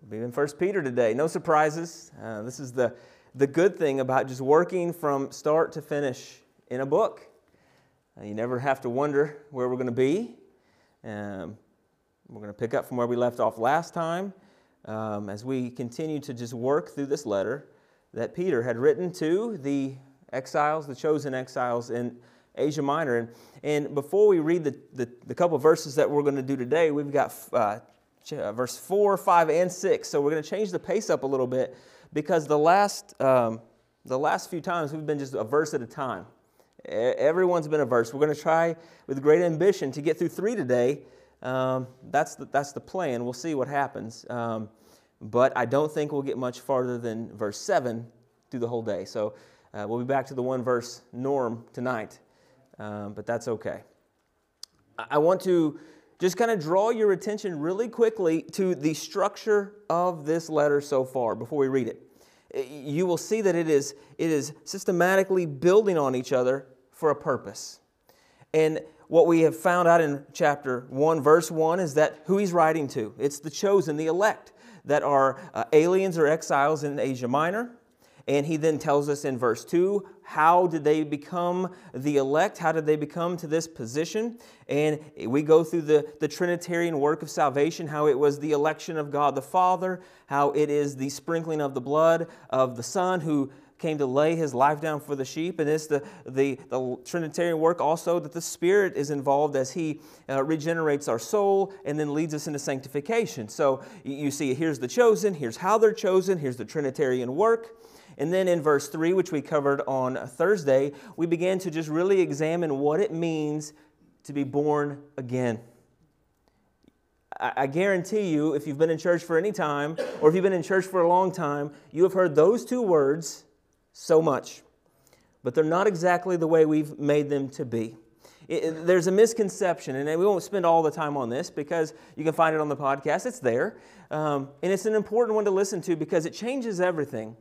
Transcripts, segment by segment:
We'll be in First Peter today. No surprises. Uh, this is the, the good thing about just working from start to finish in a book. Uh, you never have to wonder where we're going to be. Um, we're going to pick up from where we left off last time um, as we continue to just work through this letter that Peter had written to the exiles, the chosen exiles in Asia Minor. And, and before we read the, the, the couple verses that we're going to do today, we've got uh, verse 4, 5, and 6. So we're going to change the pace up a little bit because the last, um, the last few times we've been just a verse at a time. Everyone's been a verse. We're going to try with great ambition to get through three today. Um, that's, the, that's the plan. We'll see what happens. Um, but I don't think we'll get much farther than verse 7 through the whole day. So uh, we'll be back to the one verse norm tonight, um, but that's okay. I want to just kind of draw your attention really quickly to the structure of this letter so far before we read it. You will see that it is, it is systematically building on each other for a purpose. And what we have found out in chapter 1, verse 1, is that who he's writing to. It's the chosen, the elect, that are uh, aliens or exiles in Asia Minor. And he then tells us in verse 2 how did they become the elect? How did they become to this position? And we go through the, the Trinitarian work of salvation, how it was the election of God the Father, how it is the sprinkling of the blood of the Son who came to lay his life down for the sheep. And it's the, the, the Trinitarian work also that the Spirit is involved as he uh, regenerates our soul and then leads us into sanctification. So you see, here's the chosen, here's how they're chosen, here's the Trinitarian work. And then in verse 3, which we covered on Thursday, we began to just really examine what it means to be born again. I guarantee you, if you've been in church for any time, or if you've been in church for a long time, you have heard those two words so much. But they're not exactly the way we've made them to be. It, there's a misconception, and we won't spend all the time on this because you can find it on the podcast. It's there. Um, and it's an important one to listen to because it changes everything.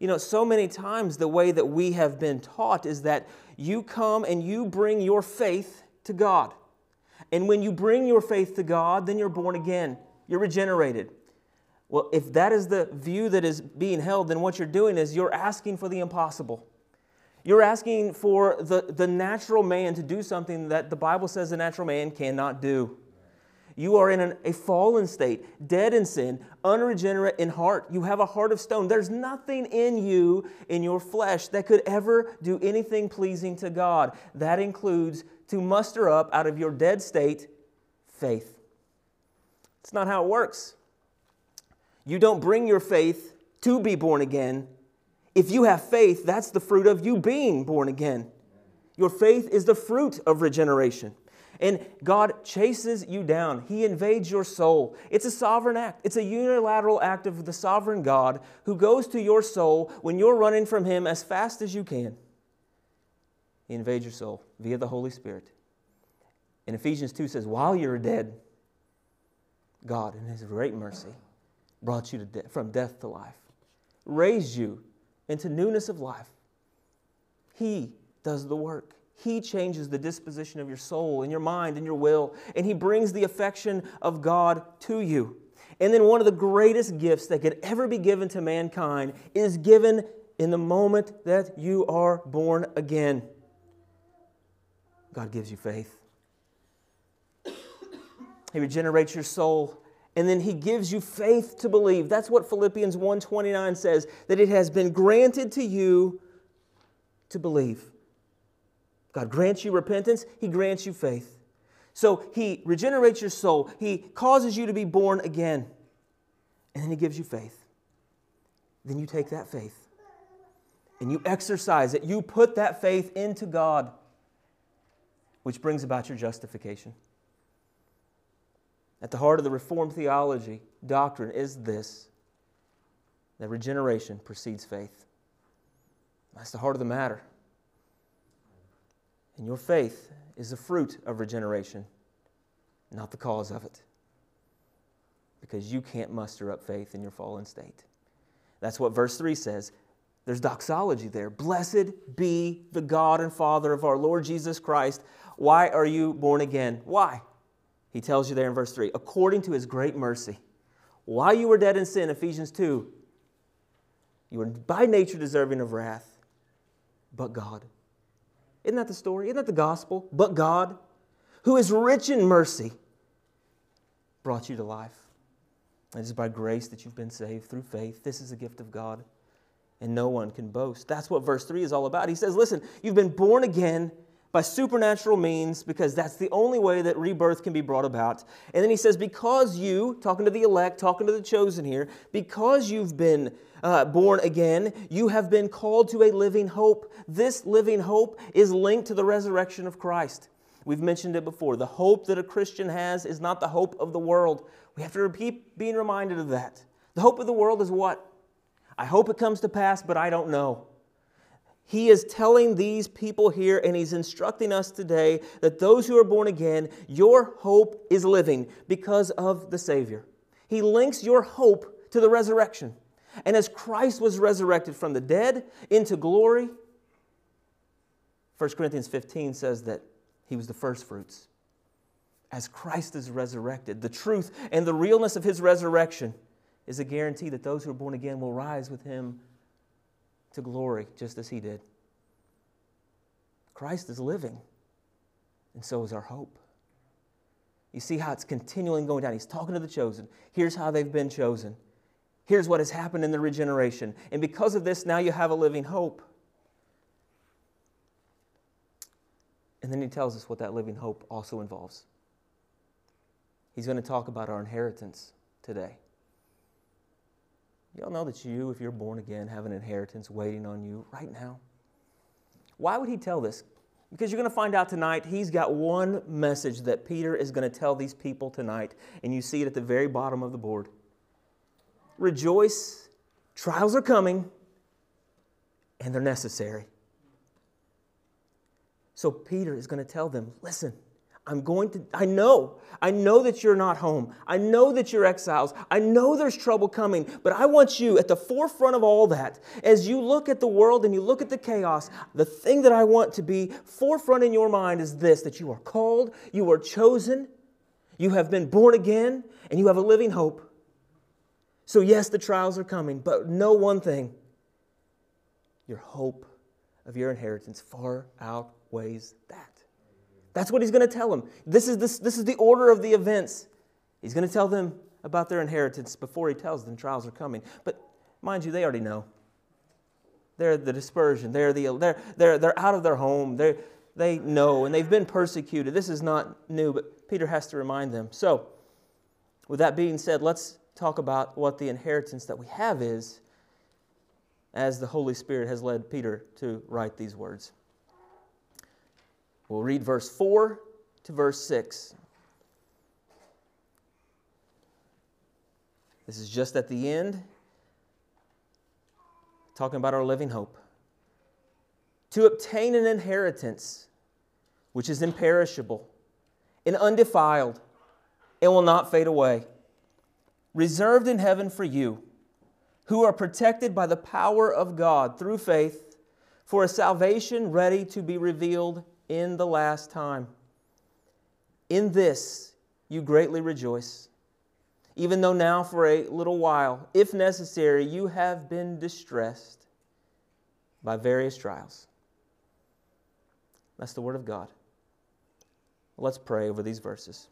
You know, so many times the way that we have been taught is that you come and you bring your faith to God. And when you bring your faith to God, then you're born again, you're regenerated. Well, if that is the view that is being held, then what you're doing is you're asking for the impossible. You're asking for the, the natural man to do something that the Bible says the natural man cannot do. You are in an, a fallen state, dead in sin, unregenerate in heart. You have a heart of stone. There's nothing in you, in your flesh, that could ever do anything pleasing to God. That includes to muster up out of your dead state faith. It's not how it works. You don't bring your faith to be born again. If you have faith, that's the fruit of you being born again. Your faith is the fruit of regeneration. And God chases you down. He invades your soul. It's a sovereign act. It's a unilateral act of the sovereign God who goes to your soul when you're running from Him as fast as you can. He invades your soul via the Holy Spirit. And Ephesians 2 says, While you're dead, God, in His great mercy, brought you de- from death to life, raised you into newness of life. He does the work. He changes the disposition of your soul and your mind and your will, and He brings the affection of God to you. And then one of the greatest gifts that could ever be given to mankind is given in the moment that you are born again. God gives you faith. He regenerates your soul and then he gives you faith to believe. That's what Philippians 1:29 says that it has been granted to you to believe. God grants you repentance, He grants you faith. So He regenerates your soul, He causes you to be born again, and then He gives you faith. Then you take that faith and you exercise it. You put that faith into God, which brings about your justification. At the heart of the Reformed theology doctrine is this that regeneration precedes faith. That's the heart of the matter. And your faith is the fruit of regeneration, not the cause of it. Because you can't muster up faith in your fallen state. That's what verse 3 says. There's doxology there. Blessed be the God and Father of our Lord Jesus Christ. Why are you born again? Why? He tells you there in verse 3 according to his great mercy. while you were dead in sin, Ephesians 2, you were by nature deserving of wrath, but God. Isn't that the story? Isn't that the gospel? But God, who is rich in mercy, brought you to life. It is by grace that you've been saved through faith. This is a gift of God, and no one can boast. That's what verse 3 is all about. He says, Listen, you've been born again by supernatural means because that's the only way that rebirth can be brought about. And then he says, Because you, talking to the elect, talking to the chosen here, because you've been uh, born again, you have been called to a living hope. This living hope is linked to the resurrection of Christ. We've mentioned it before. The hope that a Christian has is not the hope of the world. We have to repeat being reminded of that. The hope of the world is what? I hope it comes to pass, but I don't know. He is telling these people here, and he's instructing us today that those who are born again, your hope is living because of the Savior. He links your hope to the resurrection. And as Christ was resurrected from the dead into glory, 1 Corinthians 15 says that he was the first fruits. As Christ is resurrected, the truth and the realness of his resurrection is a guarantee that those who are born again will rise with him to glory, just as he did. Christ is living, and so is our hope. You see how it's continually going down. He's talking to the chosen. Here's how they've been chosen. Here's what has happened in the regeneration. And because of this, now you have a living hope. And then he tells us what that living hope also involves. He's going to talk about our inheritance today. Y'all know that you, if you're born again, have an inheritance waiting on you right now. Why would he tell this? Because you're going to find out tonight, he's got one message that Peter is going to tell these people tonight, and you see it at the very bottom of the board. Rejoice, trials are coming, and they're necessary. So Peter is going to tell them listen, I'm going to, I know, I know that you're not home. I know that you're exiles. I know there's trouble coming, but I want you at the forefront of all that. As you look at the world and you look at the chaos, the thing that I want to be forefront in your mind is this that you are called, you are chosen, you have been born again, and you have a living hope. So, yes, the trials are coming, but know one thing your hope of your inheritance far outweighs that. That's what he's going to tell them. This is, this, this is the order of the events. He's going to tell them about their inheritance before he tells them trials are coming. But mind you, they already know. They're the dispersion. They're, the, they're, they're, they're out of their home. They're, they know, and they've been persecuted. This is not new, but Peter has to remind them. So, with that being said, let's talk about what the inheritance that we have is as the Holy Spirit has led Peter to write these words. We'll read verse 4 to verse 6. This is just at the end, talking about our living hope. To obtain an inheritance which is imperishable and undefiled and will not fade away, reserved in heaven for you, who are protected by the power of God through faith for a salvation ready to be revealed in the last time. In this you greatly rejoice, even though now for a little while, if necessary, you have been distressed by various trials. That's the Word of God. Let's pray over these verses.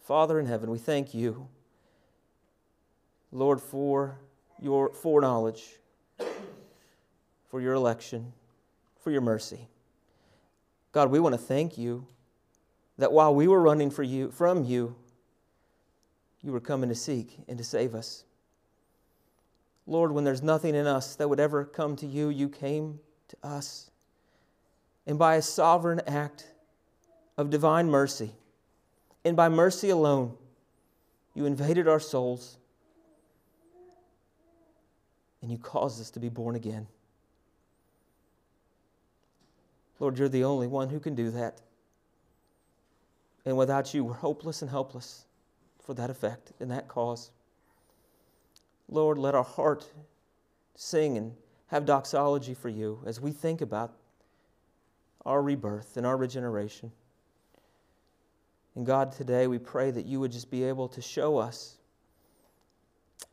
Father in heaven, we thank you, Lord, for your foreknowledge for your election, for your mercy. God, we want to thank you that while we were running for you, from you, you were coming to seek and to save us. Lord, when there's nothing in us that would ever come to you, you came to us. And by a sovereign act of divine mercy, and by mercy alone, you invaded our souls and you caused us to be born again. Lord, you're the only one who can do that. And without you, we're hopeless and helpless for that effect and that cause. Lord, let our heart sing and have doxology for you as we think about our rebirth and our regeneration. And God, today we pray that you would just be able to show us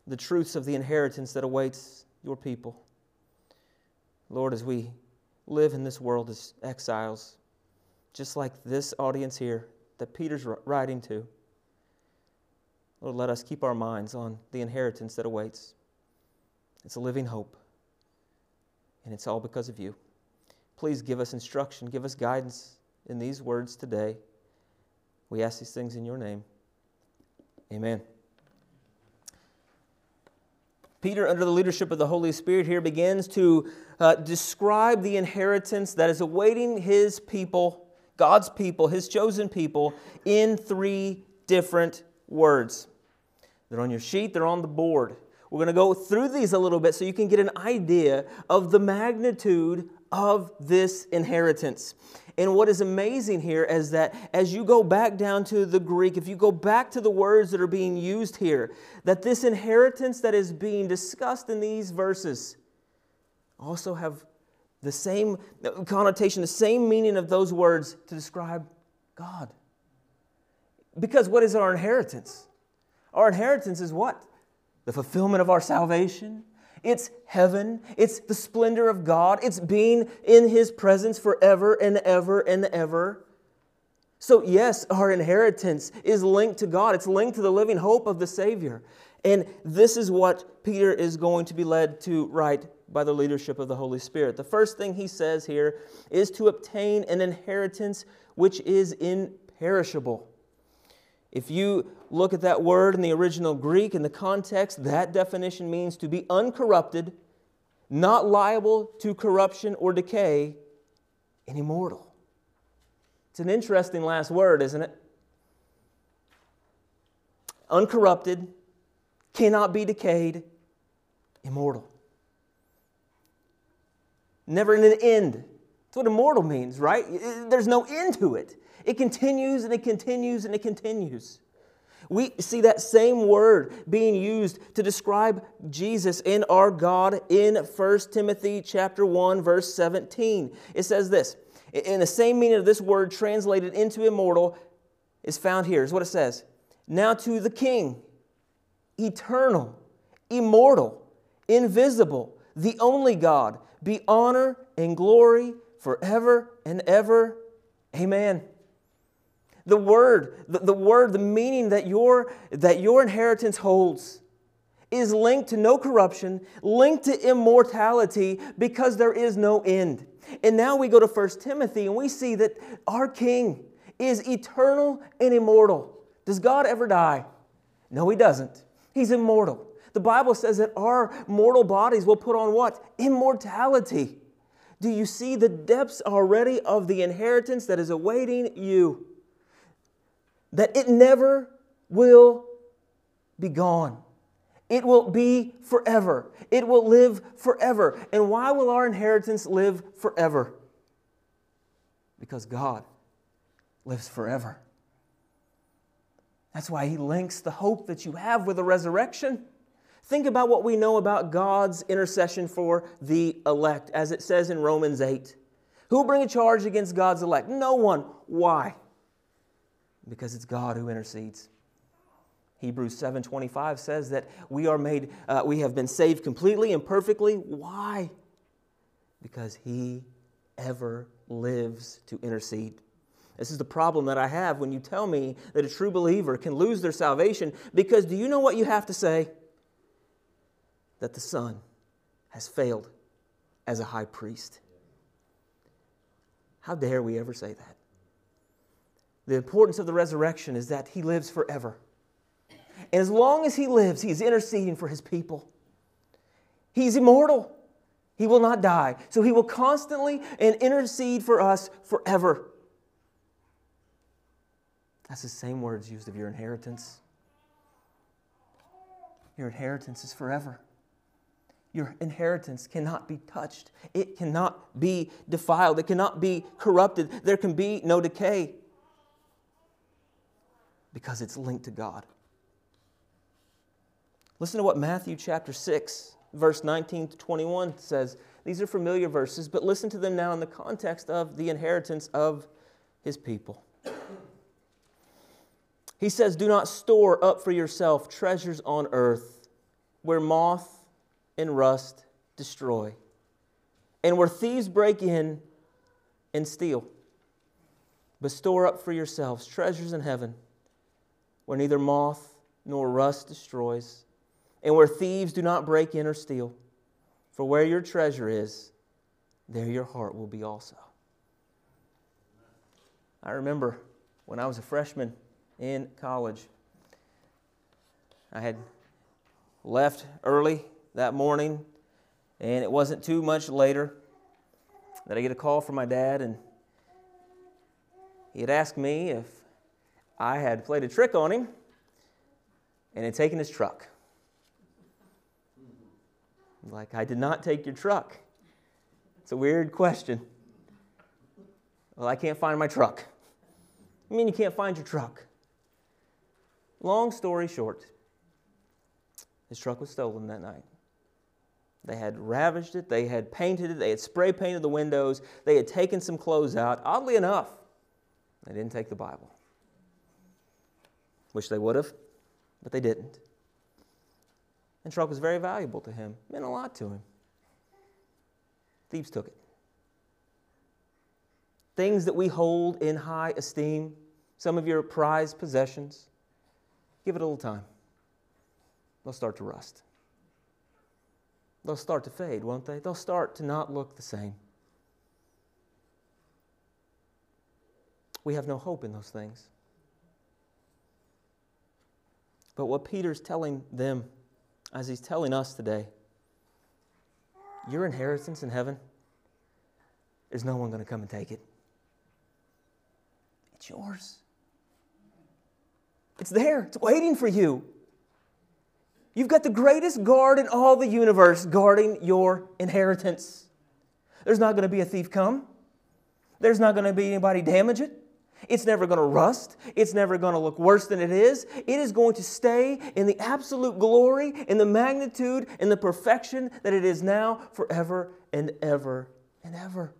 the truths of the inheritance that awaits your people. Lord, as we live in this world as exiles, just like this audience here that Peter's writing to, Lord, let us keep our minds on the inheritance that awaits. It's a living hope, and it's all because of you. Please give us instruction, give us guidance in these words today. We ask these things in your name. Amen. Peter, under the leadership of the Holy Spirit, here begins to uh, describe the inheritance that is awaiting his people, God's people, his chosen people, in three different words. They're on your sheet, they're on the board. We're going to go through these a little bit so you can get an idea of the magnitude of this inheritance. And what is amazing here is that as you go back down to the Greek, if you go back to the words that are being used here, that this inheritance that is being discussed in these verses also have the same connotation, the same meaning of those words to describe God. Because what is our inheritance? Our inheritance is what? The fulfillment of our salvation, it's heaven. It's the splendor of God. It's being in His presence forever and ever and ever. So, yes, our inheritance is linked to God, it's linked to the living hope of the Savior. And this is what Peter is going to be led to write by the leadership of the Holy Spirit. The first thing he says here is to obtain an inheritance which is imperishable. If you look at that word in the original Greek, in the context, that definition means to be uncorrupted, not liable to corruption or decay, and immortal. It's an interesting last word, isn't it? Uncorrupted, cannot be decayed, immortal. Never an end. That's what immortal means, right? There's no end to it. It continues and it continues and it continues. We see that same word being used to describe Jesus in our God in 1 Timothy chapter 1 verse 17. It says this, in the same meaning of this word translated into immortal is found here. Is what it says. Now to the king, eternal, immortal, invisible, the only God, be honor and glory forever and ever. Amen. The word, the, the word, the meaning that your, that your inheritance holds is linked to no corruption, linked to immortality because there is no end. And now we go to 1 Timothy and we see that our King is eternal and immortal. Does God ever die? No, He doesn't. He's immortal. The Bible says that our mortal bodies will put on what? Immortality. Do you see the depths already of the inheritance that is awaiting you? That it never will be gone. It will be forever. It will live forever. And why will our inheritance live forever? Because God lives forever. That's why He links the hope that you have with the resurrection. Think about what we know about God's intercession for the elect, as it says in Romans 8. Who will bring a charge against God's elect? No one. Why? Because it's God who intercedes. Hebrews 7:25 says that we are made uh, we have been saved completely and perfectly. Why? Because he ever lives to intercede. This is the problem that I have when you tell me that a true believer can lose their salvation because do you know what you have to say? That the Son has failed as a high priest. How dare we ever say that? The importance of the resurrection is that he lives forever. And as long as he lives, he is interceding for his people. He's immortal. He will not die. So he will constantly and intercede for us forever. That's the same words used of your inheritance. Your inheritance is forever. Your inheritance cannot be touched. It cannot be defiled. It cannot be corrupted. There can be no decay because it's linked to God. Listen to what Matthew chapter 6, verse 19 to 21 says. These are familiar verses, but listen to them now in the context of the inheritance of his people. He says, Do not store up for yourself treasures on earth where moth and rust destroy, and where thieves break in and steal. But store up for yourselves treasures in heaven where neither moth nor rust destroys, and where thieves do not break in or steal. For where your treasure is, there your heart will be also. I remember when I was a freshman in college, I had left early that morning, and it wasn't too much later that I get a call from my dad, and he had asked me if I had played a trick on him and had taken his truck. Like, I did not take your truck. It's a weird question. Well, I can't find my truck. I mean, you can't find your truck. Long story short, his truck was stolen that night. They had ravaged it, they had painted it, they had spray painted the windows, they had taken some clothes out. Oddly enough, they didn't take the Bible. Wish they would have, but they didn't. And truck was very valuable to him, meant a lot to him. Thieves took it. Things that we hold in high esteem, some of your prized possessions, give it a little time. They'll start to rust. They'll start to fade, won't they? They'll start to not look the same. We have no hope in those things. But what Peter's telling them, as he's telling us today, your inheritance in heaven, there's no one going to come and take it. It's yours. It's there, it's waiting for you. You've got the greatest guard in all the universe guarding your inheritance. There's not going to be a thief come. There's not going to be anybody damage it. It's never going to rust. It's never going to look worse than it is. It is going to stay in the absolute glory, in the magnitude, in the perfection that it is now, forever and ever and ever.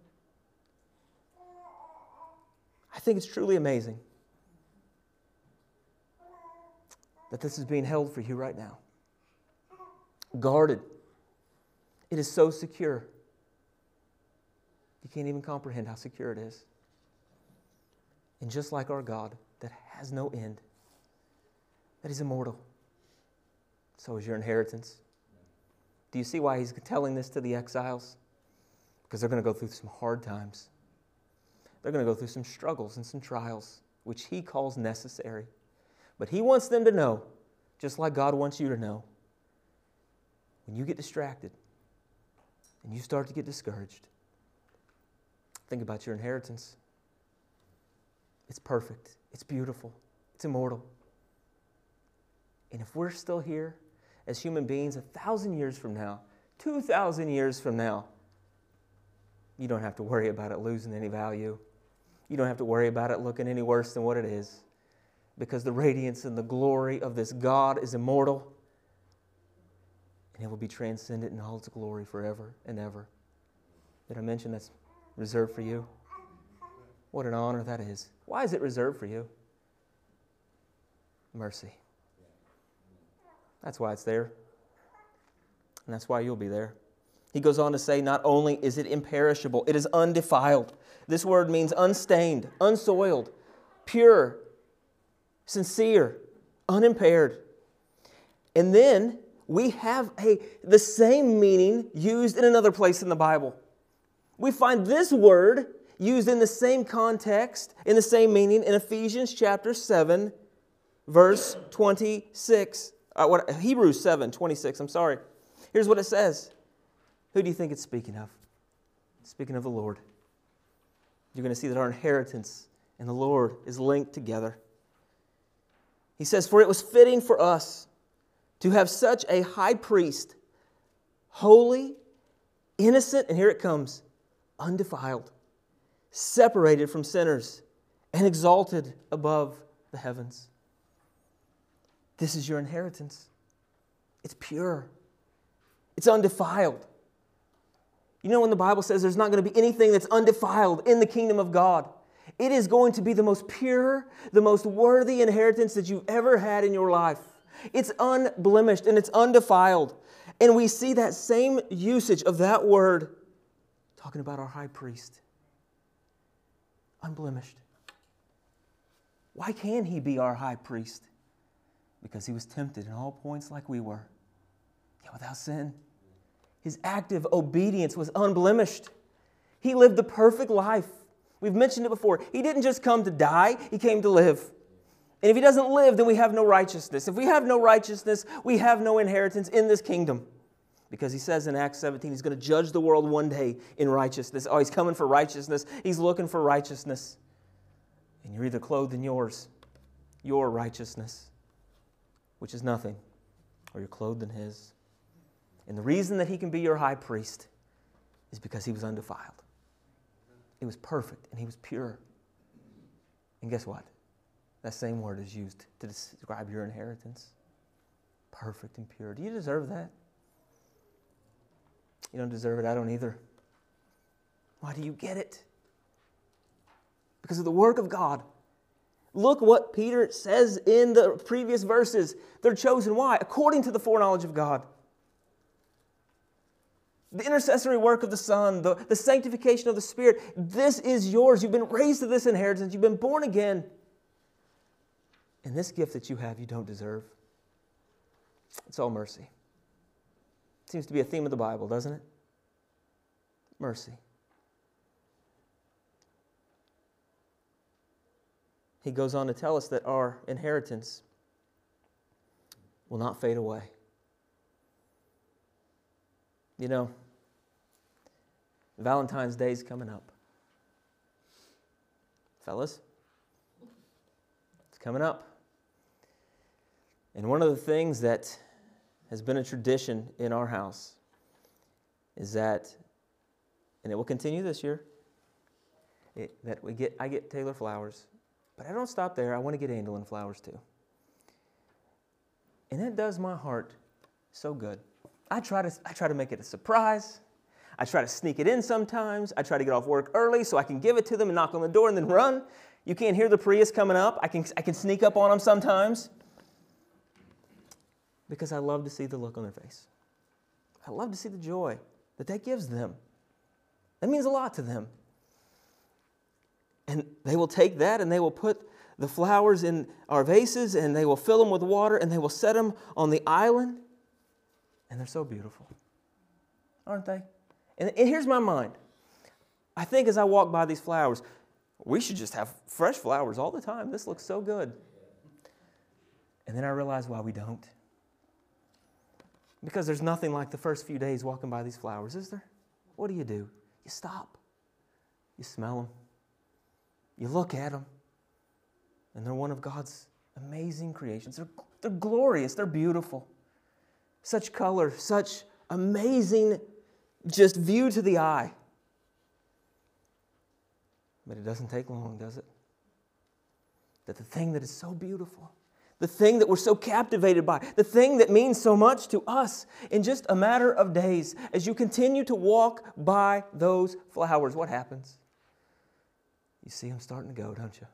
I think it's truly amazing that this is being held for you right now. Guarded. It is so secure. You can't even comprehend how secure it is. And just like our God, that has no end, that is immortal, so is your inheritance. Do you see why he's telling this to the exiles? Because they're going to go through some hard times. They're going to go through some struggles and some trials, which he calls necessary. But he wants them to know, just like God wants you to know, when you get distracted and you start to get discouraged, think about your inheritance. It's perfect, it's beautiful, it's immortal. And if we're still here as human beings a thousand years from now, 2,000 years from now, you don't have to worry about it losing any value. You don't have to worry about it looking any worse than what it is because the radiance and the glory of this God is immortal and it will be transcendent in all its glory forever and ever. Did I mention that's reserved for you? What an honor that is. Why is it reserved for you? Mercy. That's why it's there. And that's why you'll be there. He goes on to say, not only is it imperishable, it is undefiled. This word means unstained, unsoiled, pure, sincere, unimpaired. And then we have a, the same meaning used in another place in the Bible. We find this word used in the same context, in the same meaning, in Ephesians chapter 7, verse 26. Uh, what, Hebrews 7, 26, I'm sorry. Here's what it says. Who do you think it's speaking of? speaking of the Lord. You're going to see that our inheritance and the Lord is linked together. He says, For it was fitting for us to have such a high priest, holy, innocent, and here it comes, undefiled separated from sinners, and exalted above the heavens. This is your inheritance. It's pure, it's undefiled. You know, when the Bible says there's not going to be anything that's undefiled in the kingdom of God, It is going to be the most pure, the most worthy inheritance that you've ever had in your life. It's unblemished and it's undefiled. And we see that same usage of that word talking about our high priest. Unblemished. Why can he be our high priest? Because he was tempted in all points like we were, yet without sin. His active obedience was unblemished. He lived the perfect life. We've mentioned it before. He didn't just come to die, he came to live. And if he doesn't live, then we have no righteousness. If we have no righteousness, we have no inheritance in this kingdom. Because he says in Acts 17, he's going to judge the world one day in righteousness. Oh, he's coming for righteousness. He's looking for righteousness. And you're either clothed in yours, your righteousness, which is nothing, or you're clothed in his. And the reason that he can be your high priest is because he was undefiled. He was perfect and he was pure. And guess what? That same word is used to describe your inheritance. Perfect and pure. Do you deserve that? You don't deserve it. I don't either. Why do you get it? Because of the work of God. Look what Peter says in the previous verses. They're chosen. Why? According to the foreknowledge of God. The intercessory work of the Son, the, the sanctification of the Spirit, this is yours. You've been raised to this inheritance. You've been born again. And this gift that you have, you don't deserve. It's all mercy. Seems to be a theme of the Bible, doesn't it? Mercy. He goes on to tell us that our inheritance will not fade away. You know, Valentine's Day is coming up. Fellas, it's coming up. And one of the things that has been a tradition in our house is that, and it will continue this year, it, that we get, I get Taylor flowers, but I don't stop there. I want to get Andelin flowers too. And it does my heart so good. I try to, I try to make it a surprise. I try to sneak it in sometimes. I try to get off work early so I can give it to them and knock on the door and then run. You can't hear the Prius coming up. I can, I can sneak up on them sometimes because I love to see the look on their face. I love to see the joy that that gives them. That means a lot to them. And they will take that and they will put the flowers in our vases and they will fill them with water and they will set them on the island. And they're so beautiful, aren't they? And, and here's my mind. I think as I walk by these flowers, we should just have fresh flowers all the time. This looks so good. And then I realize why we don't. Because there's nothing like the first few days walking by these flowers, is there? What do you do? You stop. You smell them. You look at them. And they're one of God's amazing creations. They're, they're glorious. They're beautiful. Such color, such amazing just view to the eye. But it doesn't take long, does it? That the thing that is so beautiful the thing that we're so captivated by, the thing that means so much to us in just a matter of days. As you continue to walk by those flowers, what happens? You see them starting to go, don't you?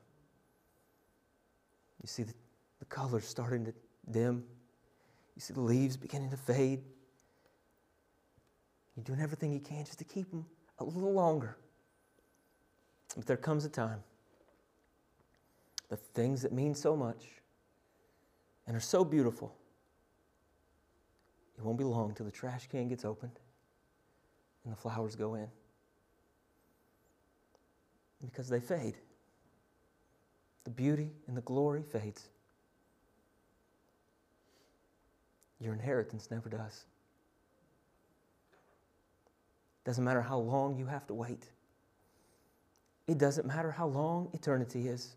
You see the, the colors starting to dim. You see the leaves beginning to fade. You're doing everything you can just to keep them a little longer. But there comes a time, the things that mean so much and are so beautiful. It won't be long till the trash can gets opened and the flowers go in. Because they fade. The beauty and the glory fades. Your inheritance never does. Doesn't matter how long you have to wait. It doesn't matter how long eternity is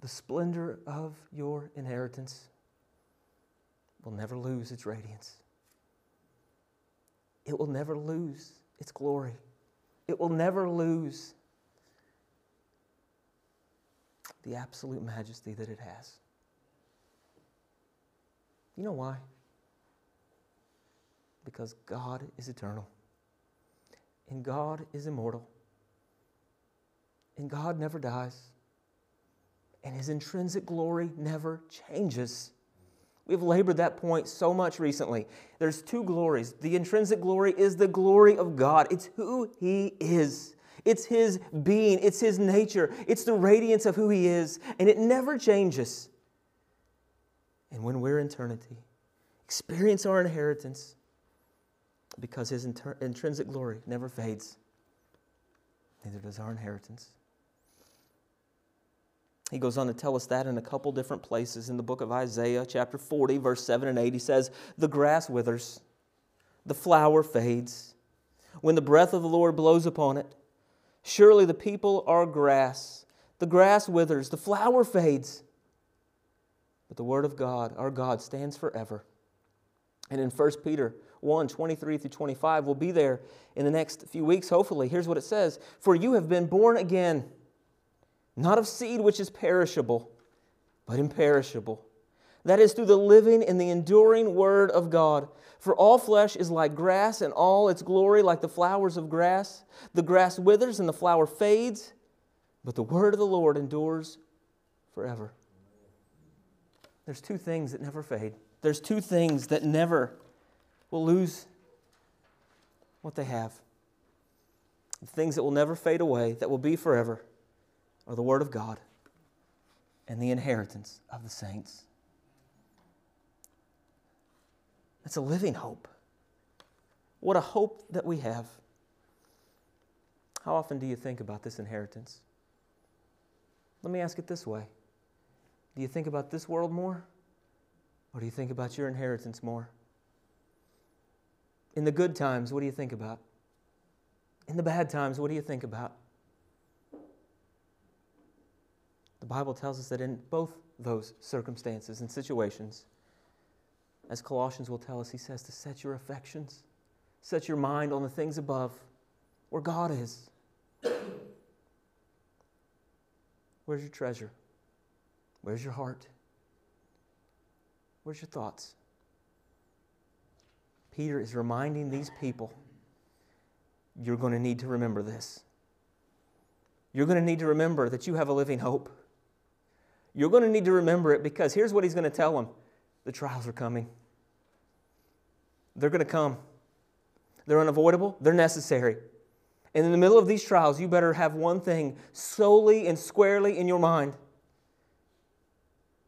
the splendor of your inheritance will never lose its radiance. It will never lose its glory. It will never lose the absolute majesty that it has. You know why? Because God is eternal and God is immortal. And God never dies. And his intrinsic glory never changes. We've labored that point so much recently. There's two glories. The intrinsic glory is the glory of God, it's who he is. It's his being, it's his nature, it's the radiance of who he is, and it never changes. And when we're in eternity, experience our inheritance because his inter- intrinsic glory never fades. Neither does our inheritance. He goes on to tell us that in a couple different places in the book of Isaiah, chapter 40, verse 7 and 8. He says, The grass withers, the flower fades, when the breath of the Lord blows upon it. Surely the people are grass. The grass withers, the flower fades. But the word of God, our God, stands forever. And in 1 Peter 1 23 through 25, we'll be there in the next few weeks, hopefully. Here's what it says For you have been born again not of seed which is perishable, but imperishable. That is through the living and the enduring Word of God. For all flesh is like grass, and all its glory like the flowers of grass. The grass withers and the flower fades, but the Word of the Lord endures forever. There's two things that never fade. There's two things that never will lose what they have. The things that will never fade away, that will be forever are the Word of God and the inheritance of the saints. It's a living hope. What a hope that we have. How often do you think about this inheritance? Let me ask it this way Do you think about this world more? Or do you think about your inheritance more? In the good times, what do you think about? In the bad times, what do you think about? The Bible tells us that in both those circumstances and situations, as Colossians will tell us, he says to set your affections, set your mind on the things above, where God is. Where's your treasure? Where's your heart? Where's your thoughts? Peter is reminding these people you're going to need to remember this. You're going to need to remember that you have a living hope. You're going to need to remember it because here's what he's going to tell them the trials are coming. They're going to come. They're unavoidable, they're necessary. And in the middle of these trials, you better have one thing solely and squarely in your mind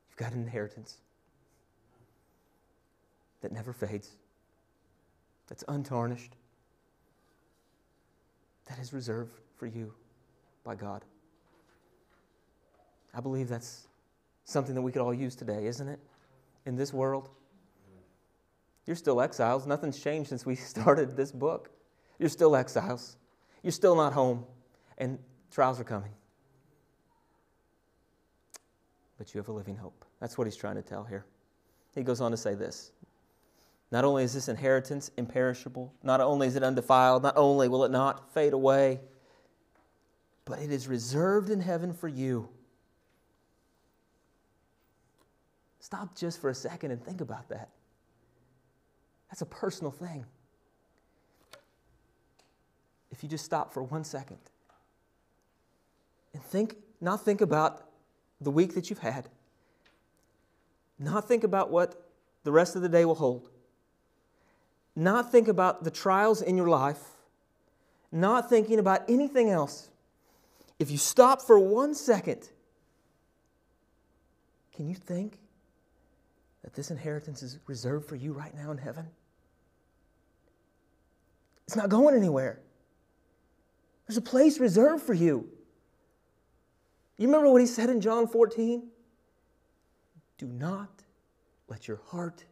you've got an inheritance that never fades, that's untarnished, that is reserved for you by God. I believe that's something that we could all use today, isn't it? In this world. You're still exiles. Nothing's changed since we started this book. You're still exiles. You're still not home. And trials are coming. But you have a living hope. That's what he's trying to tell here. He goes on to say this Not only is this inheritance imperishable, not only is it undefiled, not only will it not fade away, but it is reserved in heaven for you Stop just for a second and think about that. That's a personal thing. If you just stop for one second and think, not think about the week that you've had, not think about what the rest of the day will hold, not think about the trials in your life, not thinking about anything else. If you stop for one second, can you think that this inheritance is reserved for you right now in heaven? It's not going anywhere. There's a place reserved for you. You remember what he said in John 14? Do not let your heart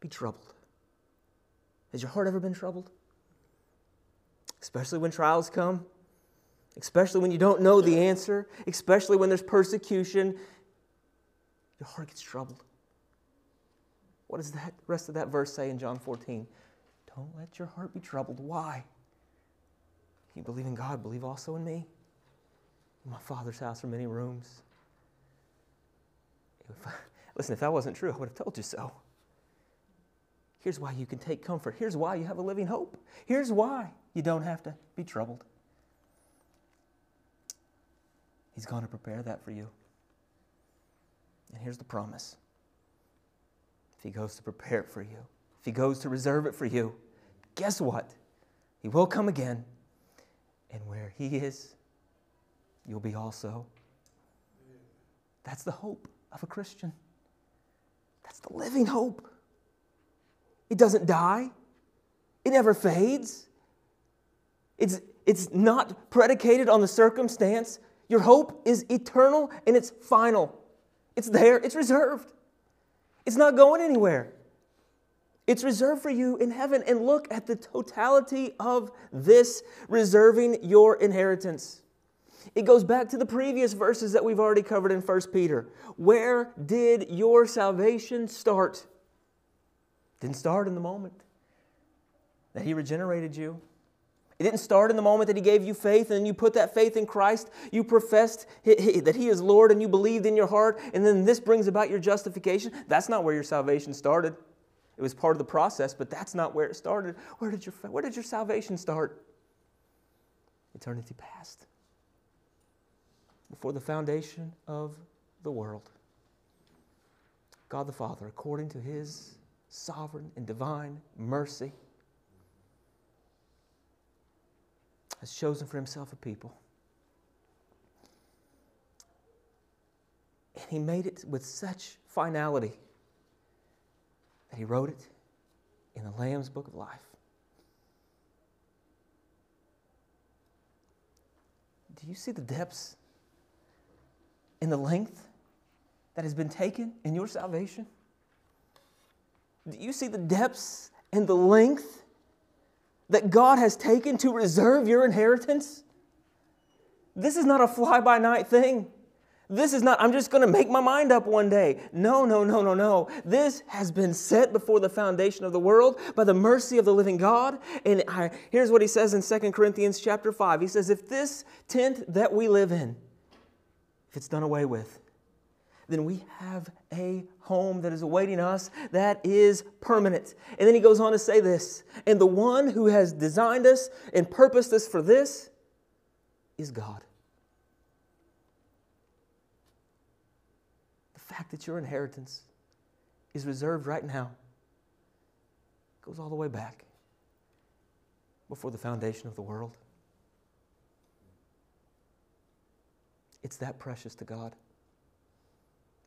be troubled. Has your heart ever been troubled? Especially when trials come, especially when you don't know the answer, especially when there's persecution, your heart gets troubled. What does that rest of that verse say in John 14? Don't let your heart be troubled. Why? You believe in God, believe also in me. In my Father's house are many rooms. If I, listen, if that wasn't true, I would have told you so. Here's why you can take comfort. Here's why you have a living hope. Here's why you don't have to be troubled. He's going to prepare that for you. And here's the promise He goes to prepare it for you, if He goes to reserve it for you, guess what? He will come again. And where He is, you'll be also. That's the hope of a Christian. That's the living hope. It doesn't die, it never fades. It's, it's not predicated on the circumstance. Your hope is eternal and it's final. It's there, it's reserved. It's not going anywhere. It's reserved for you in heaven. And look at the totality of this reserving your inheritance. It goes back to the previous verses that we've already covered in 1 Peter. Where did your salvation start? Didn't start in the moment that He regenerated you. It didn't start in the moment that He gave you faith and you put that faith in Christ. You professed that He is Lord and you believed in your heart, and then this brings about your justification. That's not where your salvation started. It was part of the process, but that's not where it started. Where did your, where did your salvation start? Eternity past. Before the foundation of the world. God the Father, according to His sovereign and divine mercy, has chosen for himself a people. And he made it with such finality that he wrote it in the Lamb's Book of Life. Do you see the depths and the length that has been taken in your salvation? Do you see the depths and the length that God has taken to reserve your inheritance? This is not a fly by night thing. This is not, I'm just going to make my mind up one day. No, no, no, no, no. This has been set before the foundation of the world by the mercy of the living God. And I, here's what he says in 2 Corinthians chapter 5. He says, If this tent that we live in, if it's done away with, then we have a home that is awaiting us that is permanent. And then he goes on to say this and the one who has designed us and purposed us for this is God. The fact that your inheritance is reserved right now goes all the way back before the foundation of the world. It's that precious to God.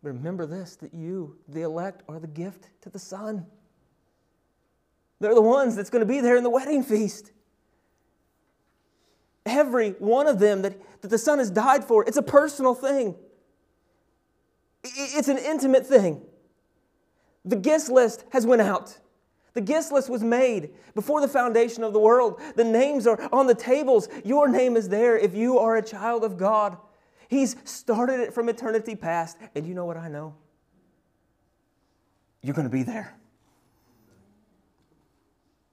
Remember this that you, the elect, are the gift to the Son. They're the ones that's going to be there in the wedding feast. Every one of them that, that the Son has died for, it's a personal thing. It's an intimate thing. The guest list has went out. The guest list was made before the foundation of the world. The names are on the tables. Your name is there if you are a child of God. He's started it from eternity past. And you know what I know? You're going to be there.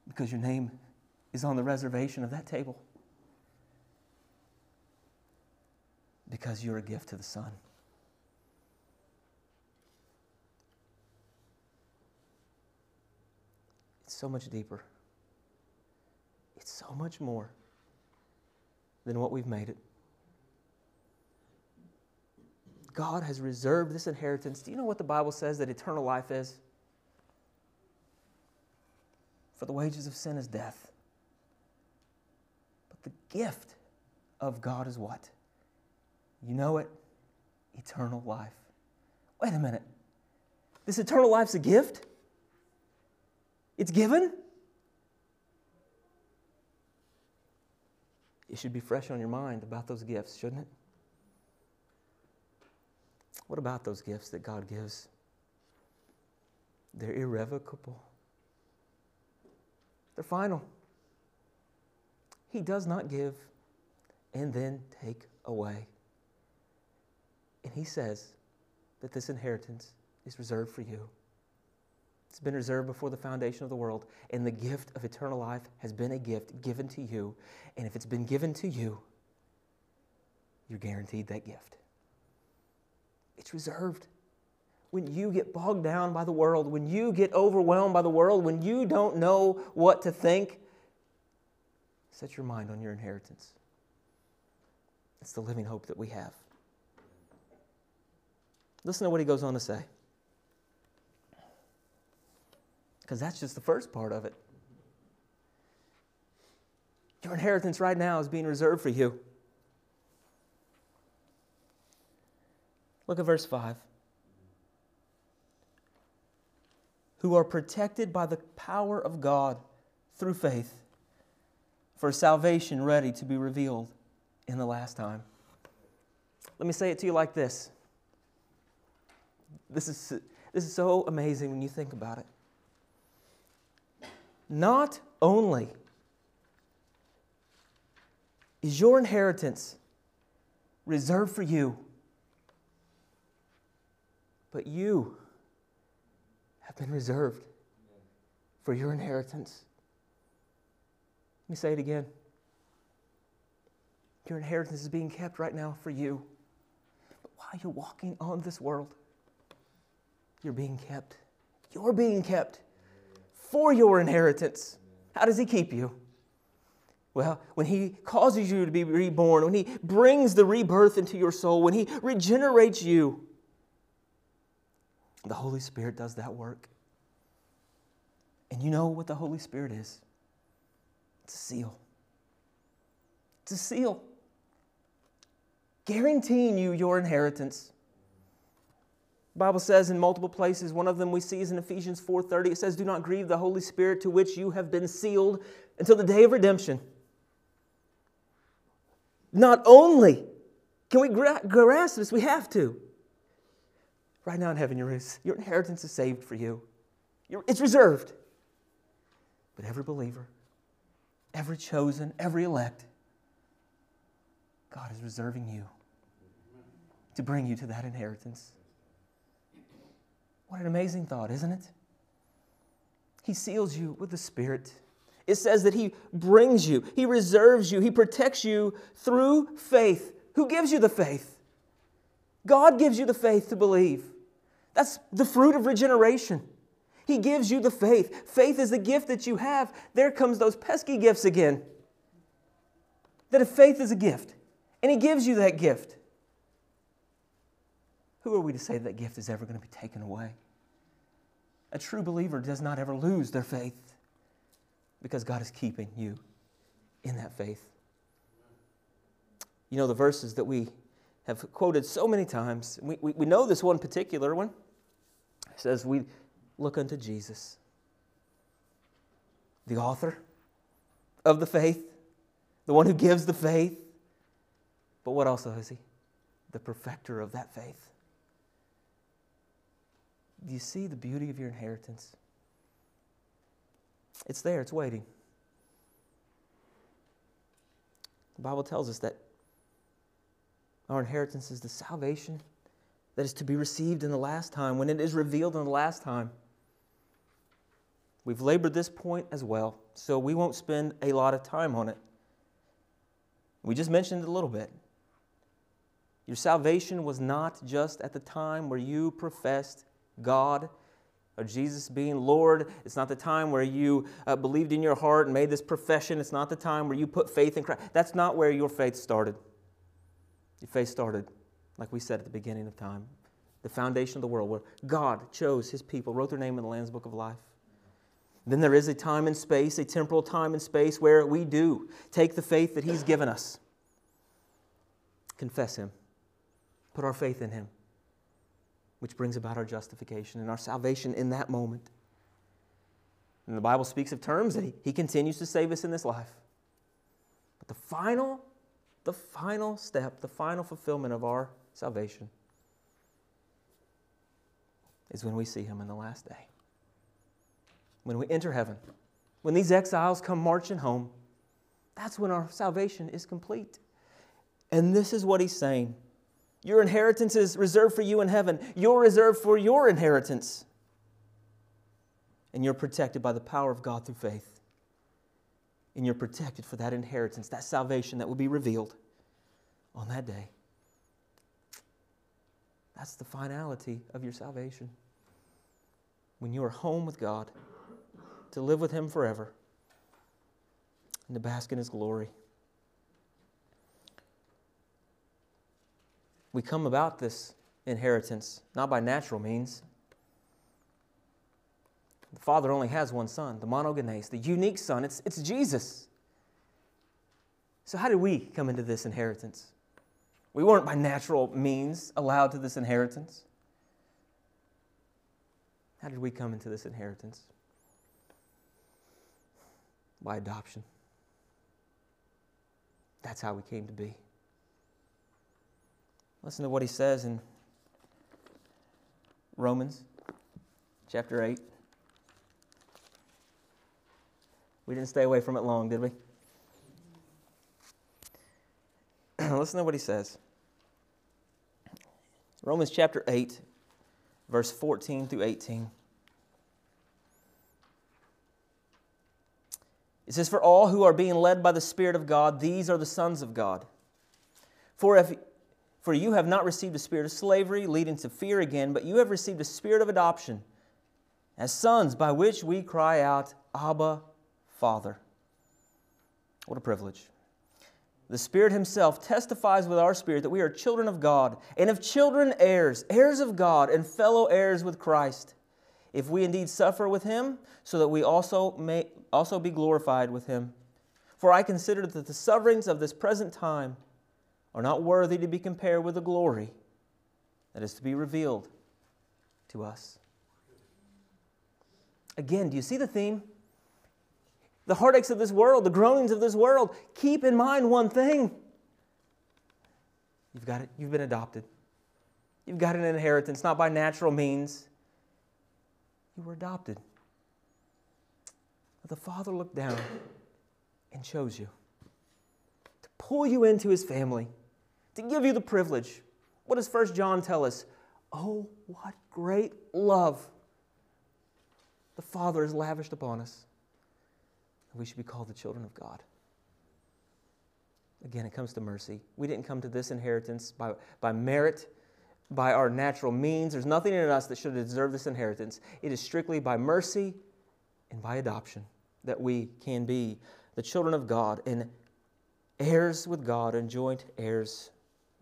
Because your name is on the reservation of that table. Because you're a gift to the Son. It's so much deeper. It's so much more than what we've made it. God has reserved this inheritance. Do you know what the Bible says that eternal life is? For the wages of sin is death. But the gift of God is what? You know it? Eternal life. Wait a minute. This eternal life's a gift? It's given? It should be fresh on your mind about those gifts, shouldn't it? What about those gifts that God gives? They're irrevocable, they're final. He does not give and then take away. And He says that this inheritance is reserved for you. It's been reserved before the foundation of the world, and the gift of eternal life has been a gift given to you. And if it's been given to you, you're guaranteed that gift. It's reserved. When you get bogged down by the world, when you get overwhelmed by the world, when you don't know what to think, set your mind on your inheritance. It's the living hope that we have. Listen to what he goes on to say. Because that's just the first part of it. Your inheritance right now is being reserved for you. Look at verse 5. Who are protected by the power of God through faith for salvation ready to be revealed in the last time. Let me say it to you like this. This is, this is so amazing when you think about it. Not only is your inheritance reserved for you, but you have been reserved for your inheritance. Let me say it again. Your inheritance is being kept right now for you. But while you're walking on this world, you're being kept. You're being kept for your inheritance. How does He keep you? Well, when He causes you to be reborn, when He brings the rebirth into your soul, when He regenerates you, the Holy Spirit does that work. And you know what the Holy Spirit is it's a seal. It's a seal. Guaranteeing you your inheritance. The Bible says in multiple places, one of them we see is in Ephesians 4:30. It says, "Do not grieve the Holy Spirit to which you have been sealed until the day of redemption." Not only can we grasp this, we have to. Right now in heaven, your, your inheritance is saved for you. it's reserved. But every believer, every chosen, every elect, God is reserving you to bring you to that inheritance. What an amazing thought, isn't it? He seals you with the Spirit. It says that He brings you, He reserves you, He protects you through faith. Who gives you the faith? God gives you the faith to believe. That's the fruit of regeneration. He gives you the faith. Faith is the gift that you have. There comes those pesky gifts again. That if faith is a gift, and He gives you that gift, who are we to say that gift is ever going to be taken away? A true believer does not ever lose their faith because God is keeping you in that faith. You know, the verses that we have quoted so many times, we, we, we know this one particular one. It says, We look unto Jesus, the author of the faith, the one who gives the faith. But what also is he? The perfecter of that faith. Do you see the beauty of your inheritance? It's there, it's waiting. The Bible tells us that our inheritance is the salvation that is to be received in the last time, when it is revealed in the last time. We've labored this point as well, so we won't spend a lot of time on it. We just mentioned it a little bit. Your salvation was not just at the time where you professed God or Jesus being Lord. It's not the time where you uh, believed in your heart and made this profession. It's not the time where you put faith in Christ. That's not where your faith started. Your faith started, like we said at the beginning of time, the foundation of the world, where God chose his people, wrote their name in the Lamb's Book of Life. Then there is a time and space, a temporal time and space, where we do take the faith that he's given us, confess him, put our faith in him which brings about our justification and our salvation in that moment. And the Bible speaks of terms that he, he continues to save us in this life. But the final, the final step, the final fulfillment of our salvation is when we see him in the last day. When we enter heaven, when these exiles come marching home, that's when our salvation is complete. And this is what he's saying your inheritance is reserved for you in heaven. You're reserved for your inheritance. And you're protected by the power of God through faith. And you're protected for that inheritance, that salvation that will be revealed on that day. That's the finality of your salvation. When you are home with God, to live with Him forever, and to bask in His glory. we come about this inheritance, not by natural means. The Father only has one Son, the monogenes, the unique Son. It's, it's Jesus. So, how did we come into this inheritance? We weren't by natural means allowed to this inheritance. How did we come into this inheritance? By adoption. That's how we came to be. Listen to what he says in Romans chapter 8. We didn't stay away from it long, did we? Listen to what he says. Romans chapter 8, verse 14 through 18. It says, For all who are being led by the Spirit of God, these are the sons of God. For, if, for you have not received a spirit of slavery, leading to fear again, but you have received a spirit of adoption, as sons, by which we cry out, Abba, Father. What a privilege. The Spirit Himself testifies with our spirit that we are children of God, and of children, heirs, heirs of God, and fellow heirs with Christ, if we indeed suffer with Him, so that we also may also be glorified with Him. For I consider that the sufferings of this present time are not worthy to be compared with the glory that is to be revealed to us. Again, do you see the theme? The heartaches of this world, the groanings of this world, keep in mind one thing. You've got it. You've been adopted. You've got an inheritance, not by natural means. You were adopted. But the Father looked down and chose you to pull you into his family, to give you the privilege. What does First John tell us? Oh, what great love the Father has lavished upon us we should be called the children of God. Again, it comes to mercy. We didn't come to this inheritance by, by merit, by our natural means. There's nothing in us that should deserve this inheritance. It is strictly by mercy and by adoption that we can be the children of God and heirs with God and joint heirs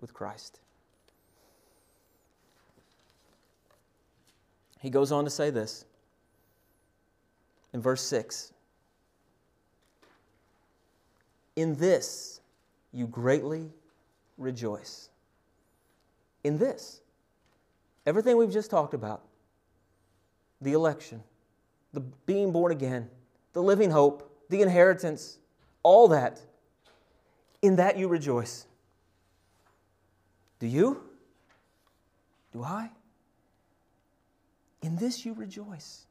with Christ. He goes on to say this in verse 6 in this you greatly rejoice. In this. Everything we've just talked about the election, the being born again, the living hope, the inheritance, all that. In that you rejoice. Do you? Do I? In this you rejoice.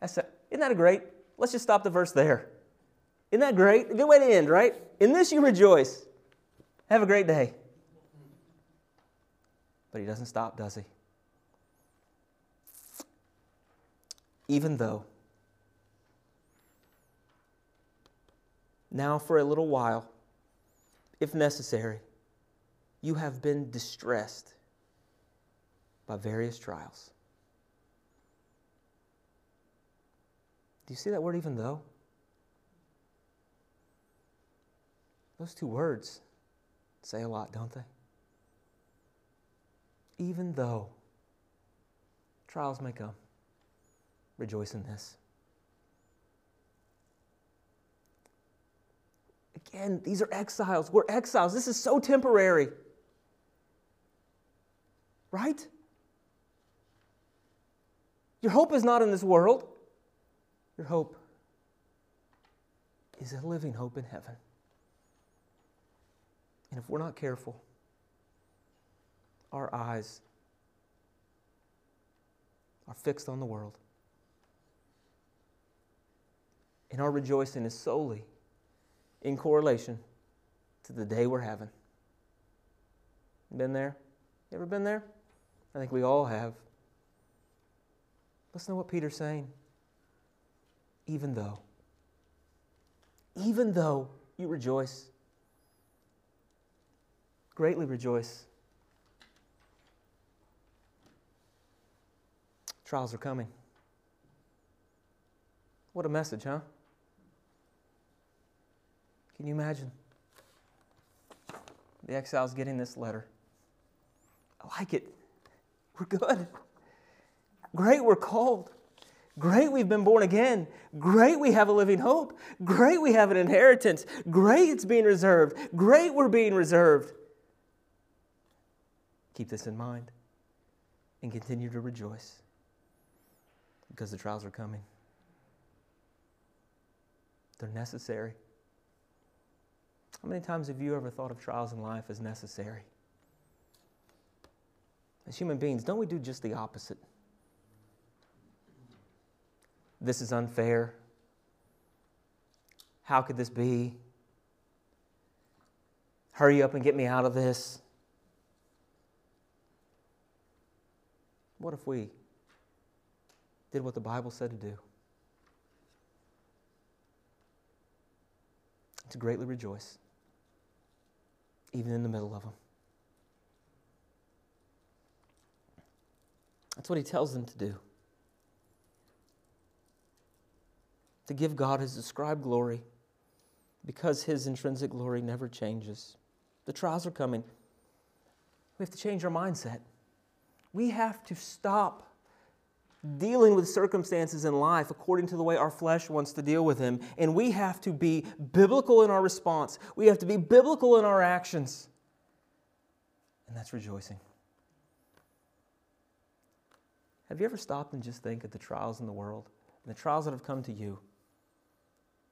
That's a, isn't that a great? Let's just stop the verse there. Isn't that great? A good way to end, right? In this you rejoice. Have a great day. But he doesn't stop, does he? Even though, now for a little while, if necessary, you have been distressed by various trials. Do you see that word, even though? Those two words say a lot, don't they? Even though trials may come, rejoice in this. Again, these are exiles. We're exiles. This is so temporary. Right? Your hope is not in this world. Your hope is a living hope in heaven. And if we're not careful, our eyes are fixed on the world. And our rejoicing is solely in correlation to the day we're having. Been there? You ever been there? I think we all have. Listen to what Peter's saying. Even though, even though you rejoice, greatly rejoice. Trials are coming. What a message, huh? Can you imagine? The exiles getting this letter. I like it. We're good. Great, we're called. Great, we've been born again. Great, we have a living hope. Great, we have an inheritance. Great, it's being reserved. Great, we're being reserved. Keep this in mind and continue to rejoice because the trials are coming. They're necessary. How many times have you ever thought of trials in life as necessary? As human beings, don't we do just the opposite? This is unfair. How could this be? Hurry up and get me out of this. What if we did what the Bible said to do? To greatly rejoice, even in the middle of them. That's what he tells them to do. To give God his described glory because his intrinsic glory never changes. The trials are coming. We have to change our mindset. We have to stop dealing with circumstances in life according to the way our flesh wants to deal with them. And we have to be biblical in our response, we have to be biblical in our actions. And that's rejoicing. Have you ever stopped and just think of the trials in the world and the trials that have come to you?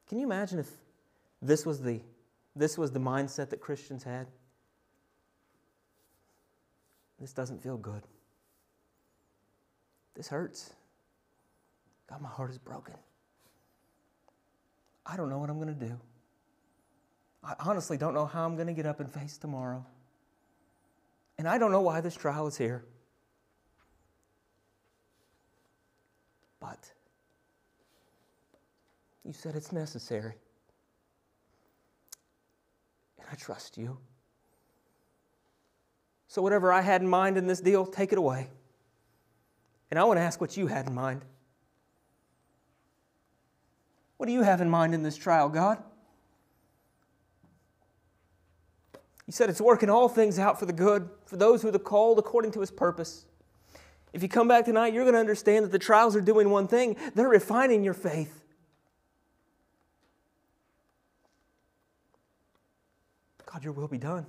Can you imagine if this was the, this was the mindset that Christians had? This doesn't feel good. This hurts. God, my heart is broken. I don't know what I'm going to do. I honestly don't know how I'm going to get up and face tomorrow. And I don't know why this trial is here. But you said it's necessary. And I trust you. So, whatever I had in mind in this deal, take it away. And I want to ask what you had in mind. What do you have in mind in this trial, God? You said it's working all things out for the good, for those who are called according to his purpose. If you come back tonight, you're going to understand that the trials are doing one thing they're refining your faith. God, your will be done.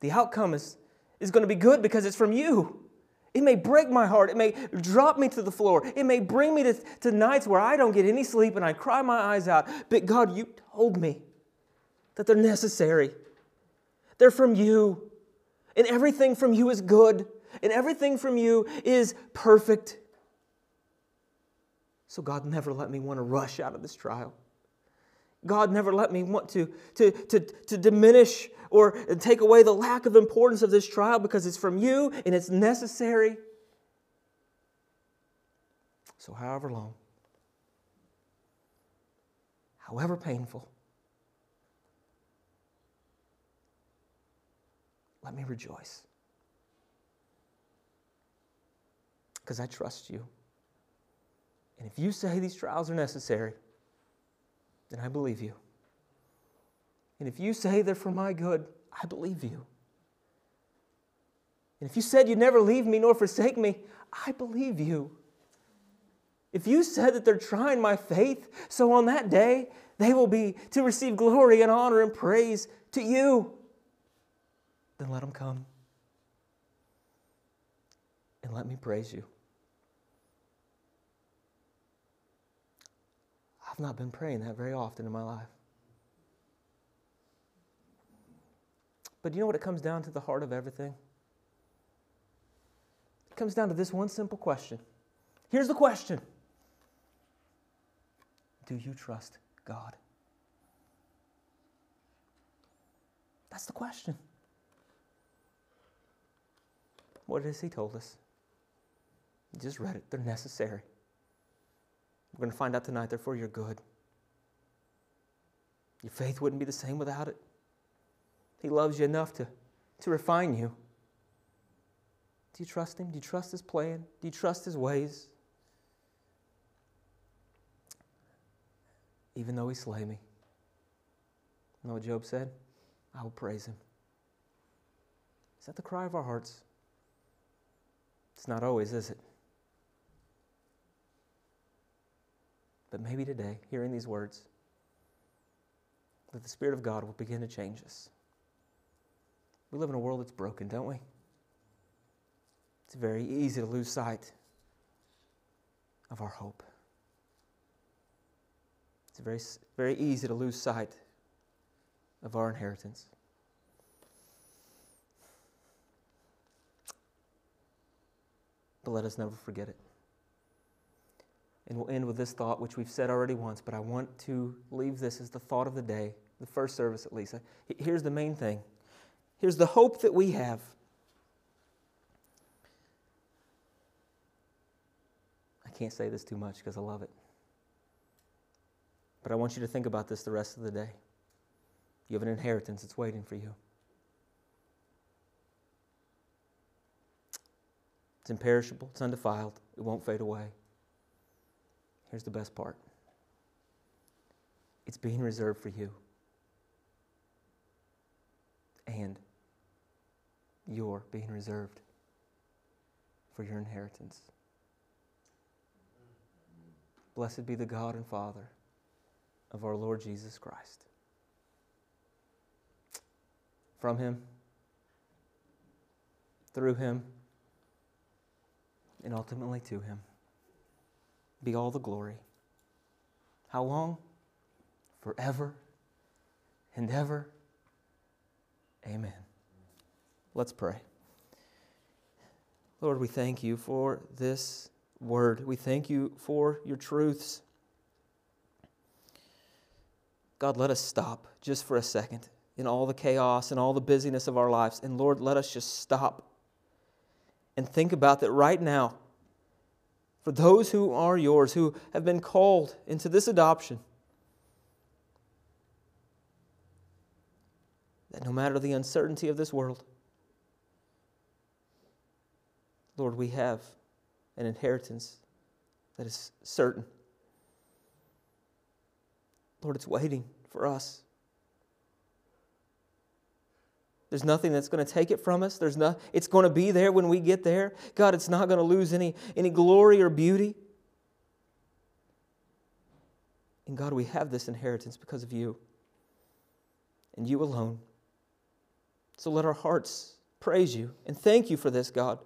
The outcome is, is going to be good because it's from you. It may break my heart. It may drop me to the floor. It may bring me to, to nights where I don't get any sleep and I cry my eyes out. But God, you told me that they're necessary. They're from you. And everything from you is good. And everything from you is perfect. So, God, never let me want to rush out of this trial. God never let me want to, to, to, to diminish or take away the lack of importance of this trial because it's from you and it's necessary. So, however long, however painful, let me rejoice. Because I trust you. And if you say these trials are necessary, then I believe you. And if you say they're for my good, I believe you. And if you said you'd never leave me nor forsake me, I believe you. If you said that they're trying my faith, so on that day they will be to receive glory and honor and praise to you, then let them come. And let me praise you. I've not been praying that very often in my life. But you know what it comes down to the heart of everything? It comes down to this one simple question. Here's the question Do you trust God? That's the question. What has He told us? You just read it. They're necessary. We're going to find out tonight they're for your good. Your faith wouldn't be the same without it. He loves you enough to, to refine you. Do you trust Him? Do you trust His plan? Do you trust His ways? Even though He slay me. You know what Job said? I will praise Him. Is that the cry of our hearts? It's not always, is it? But maybe today, hearing these words, that the Spirit of God will begin to change us. We live in a world that's broken, don't we? It's very easy to lose sight of our hope. It's very, very easy to lose sight of our inheritance. But let us never forget it. And we'll end with this thought, which we've said already once, but I want to leave this as the thought of the day, the first service at least. Here's the main thing. Here's the hope that we have. I can't say this too much because I love it. But I want you to think about this the rest of the day. You have an inheritance that's waiting for you. It's imperishable, it's undefiled, it won't fade away. Here's the best part it's being reserved for you. And you're being reserved for your inheritance. Blessed be the God and Father of our Lord Jesus Christ. From Him, through Him, and ultimately to Him be all the glory. How long? Forever and ever. Amen. Let's pray. Lord, we thank you for this word. We thank you for your truths. God, let us stop just for a second in all the chaos and all the busyness of our lives. And Lord, let us just stop and think about that right now for those who are yours, who have been called into this adoption. That no matter the uncertainty of this world, Lord, we have an inheritance that is certain. Lord, it's waiting for us. There's nothing that's going to take it from us. There's no, it's going to be there when we get there. God, it's not going to lose any, any glory or beauty. And God, we have this inheritance because of you and you alone. So let our hearts praise you and thank you for this, God.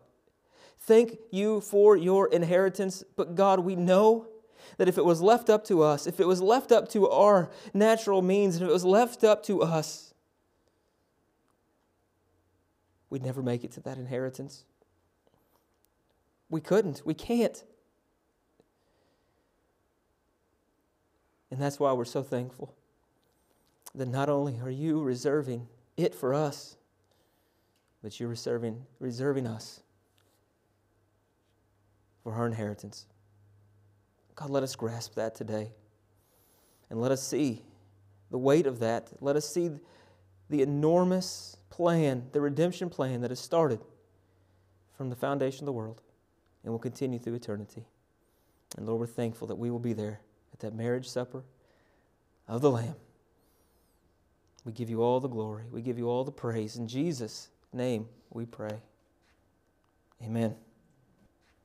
Thank you for your inheritance. But God, we know that if it was left up to us, if it was left up to our natural means, if it was left up to us, we'd never make it to that inheritance. We couldn't. We can't. And that's why we're so thankful that not only are you reserving it for us, but you're reserving, reserving us for our inheritance. God, let us grasp that today. And let us see the weight of that. Let us see the enormous plan, the redemption plan that has started from the foundation of the world and will continue through eternity. And Lord, we're thankful that we will be there at that marriage supper of the Lamb. We give you all the glory. We give you all the praise. In Jesus' name we pray. Amen.